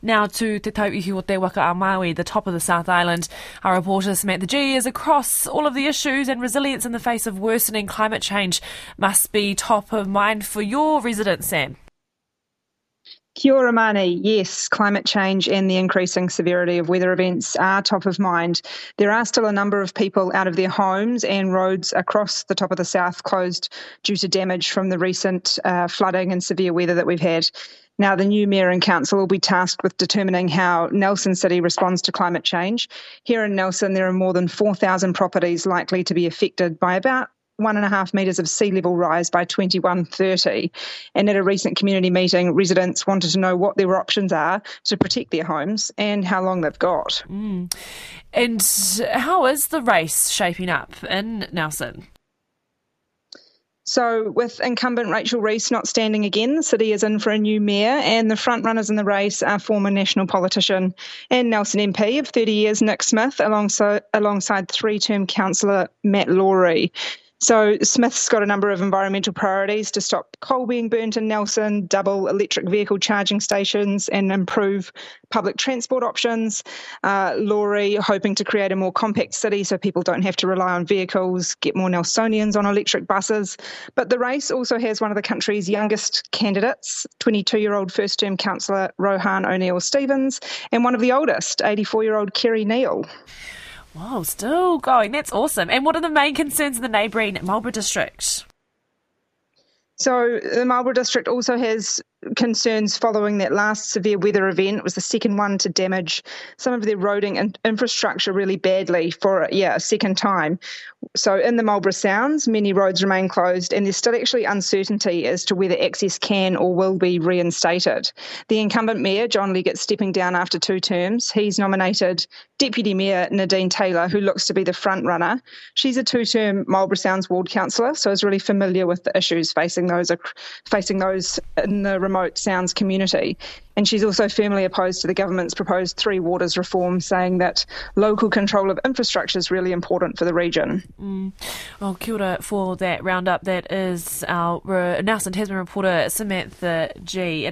Now to Te Tauihu o Te Waka a Maui, the top of the South Island. Our reporter Samantha Gee is across all of the issues and resilience in the face of worsening climate change must be top of mind for your residents, Sam. Kia ora, Mani. Yes, climate change and the increasing severity of weather events are top of mind. There are still a number of people out of their homes and roads across the top of the south closed due to damage from the recent uh, flooding and severe weather that we've had. Now, the new Mayor and Council will be tasked with determining how Nelson City responds to climate change. Here in Nelson, there are more than 4,000 properties likely to be affected by about one and a half metres of sea level rise by 2130. And at a recent community meeting, residents wanted to know what their options are to protect their homes and how long they've got. Mm. And how is the race shaping up in Nelson? So, with incumbent Rachel Reese not standing again, the city is in for a new mayor, and the front runners in the race are former national politician and Nelson MP of 30 years, Nick Smith, alongside, alongside three term councillor Matt Lawrey. So Smith's got a number of environmental priorities to stop coal being burnt in Nelson, double electric vehicle charging stations, and improve public transport options. Uh, Lawrey hoping to create a more compact city so people don't have to rely on vehicles, get more Nelsonians on electric buses. But the race also has one of the country's youngest candidates, 22-year-old first-term councillor Rohan O'Neill Stevens, and one of the oldest, 84-year-old Kerry Neal. Wow, still going. That's awesome. And what are the main concerns in the neighbouring Marlborough district? So the Marlborough district also has concerns following that last severe weather event. It was the second one to damage some of their roading and infrastructure really badly for yeah a second time. So in the Marlborough Sounds, many roads remain closed, and there's still actually uncertainty as to whether access can or will be reinstated. The incumbent mayor John Leggett stepping down after two terms. He's nominated Deputy Mayor Nadine Taylor, who looks to be the front runner. She's a two-term Marlborough Sounds ward councillor, so is really familiar with the issues facing those facing those in the remote Sounds community. And she's also firmly opposed to the government's proposed Three Waters reform, saying that local control of infrastructure is really important for the region. Mm. Well, kia ora for that roundup. That is our Nelson Tasman reporter Samantha Gee.